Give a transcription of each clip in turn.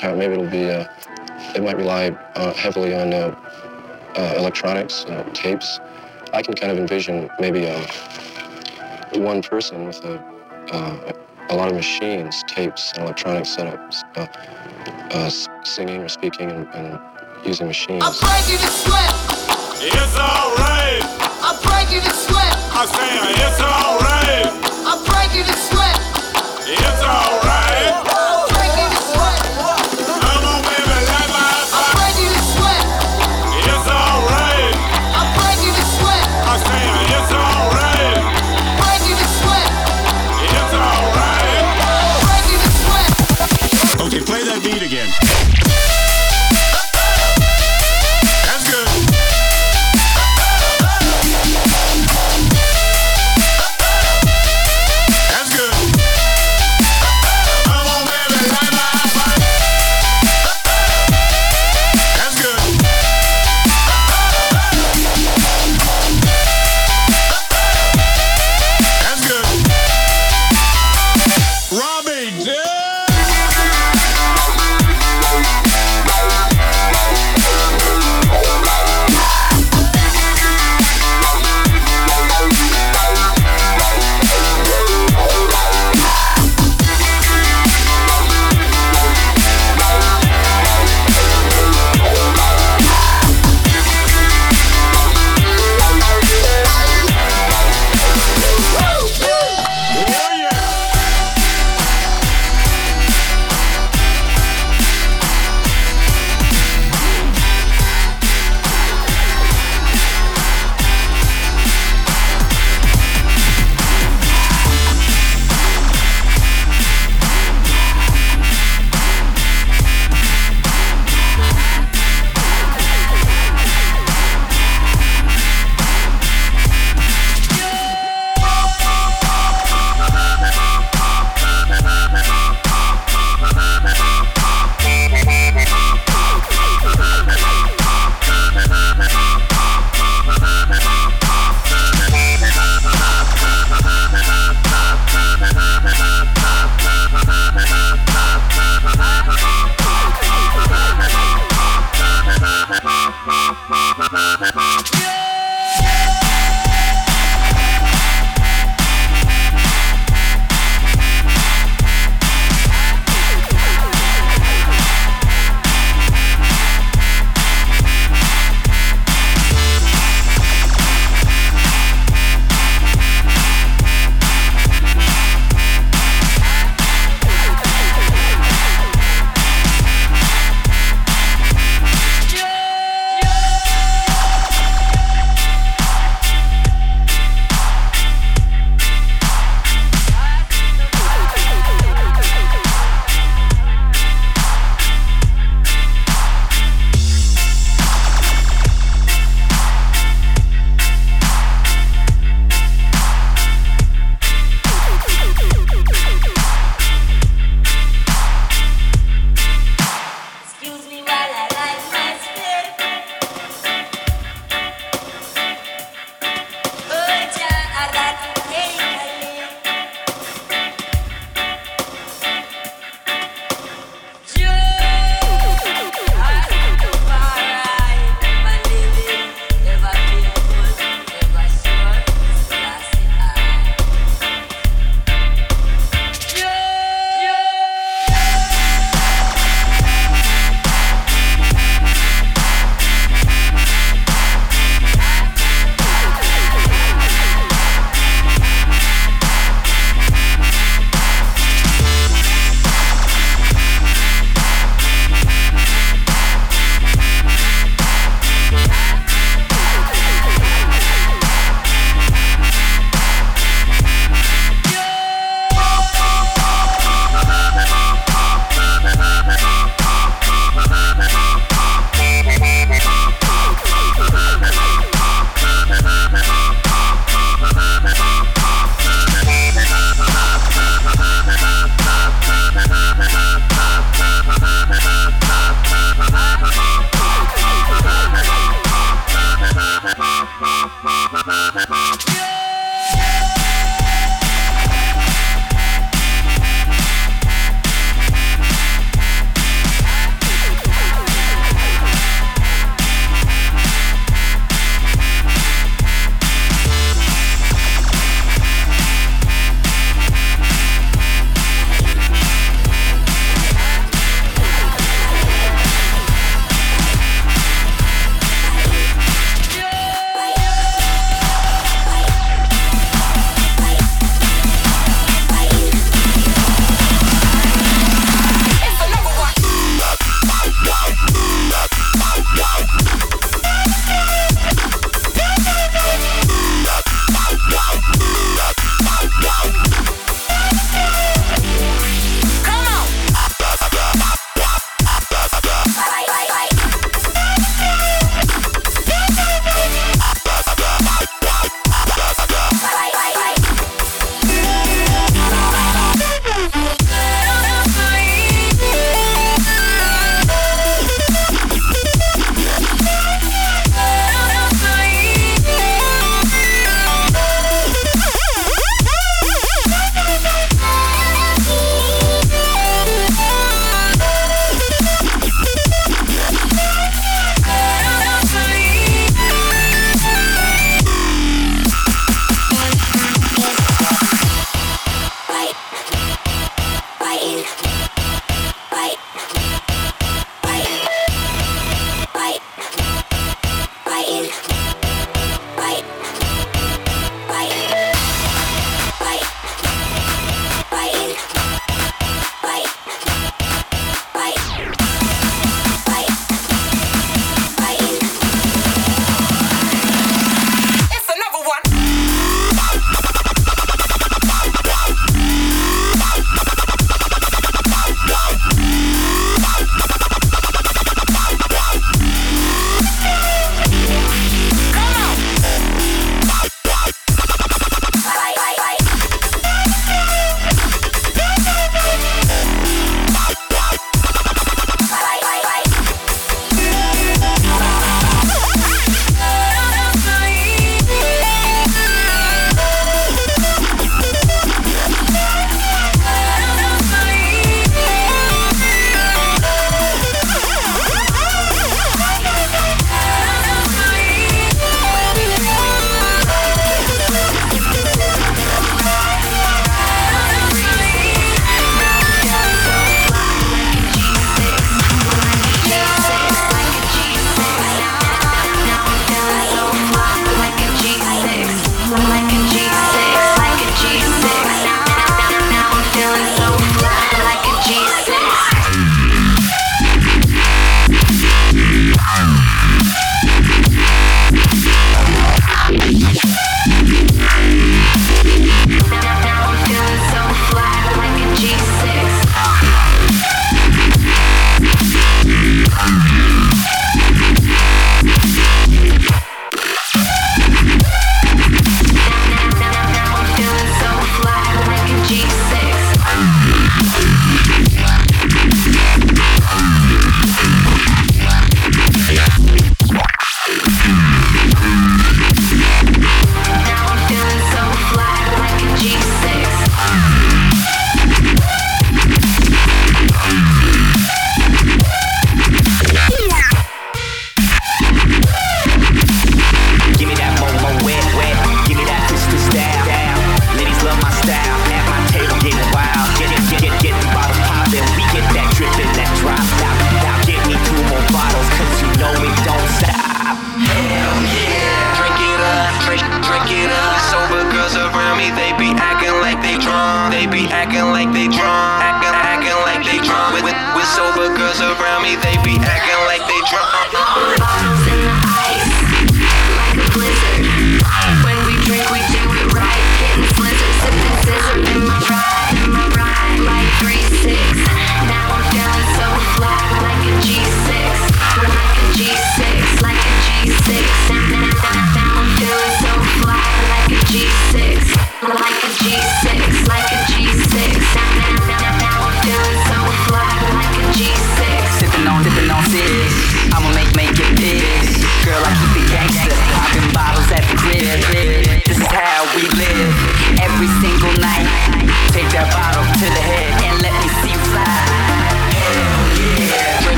that'll maybe it'll be uh, it might rely uh, heavily on uh, uh, electronics uh, tapes i can kind of envision maybe uh, one person with a, uh, a lot of machines tapes and electronic setups uh, uh, singing or speaking and, and using machines I'm breaking the sweat. It's alright. I'm breaking the sweat. I'm saying it's alright.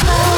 Somebody,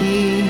Walking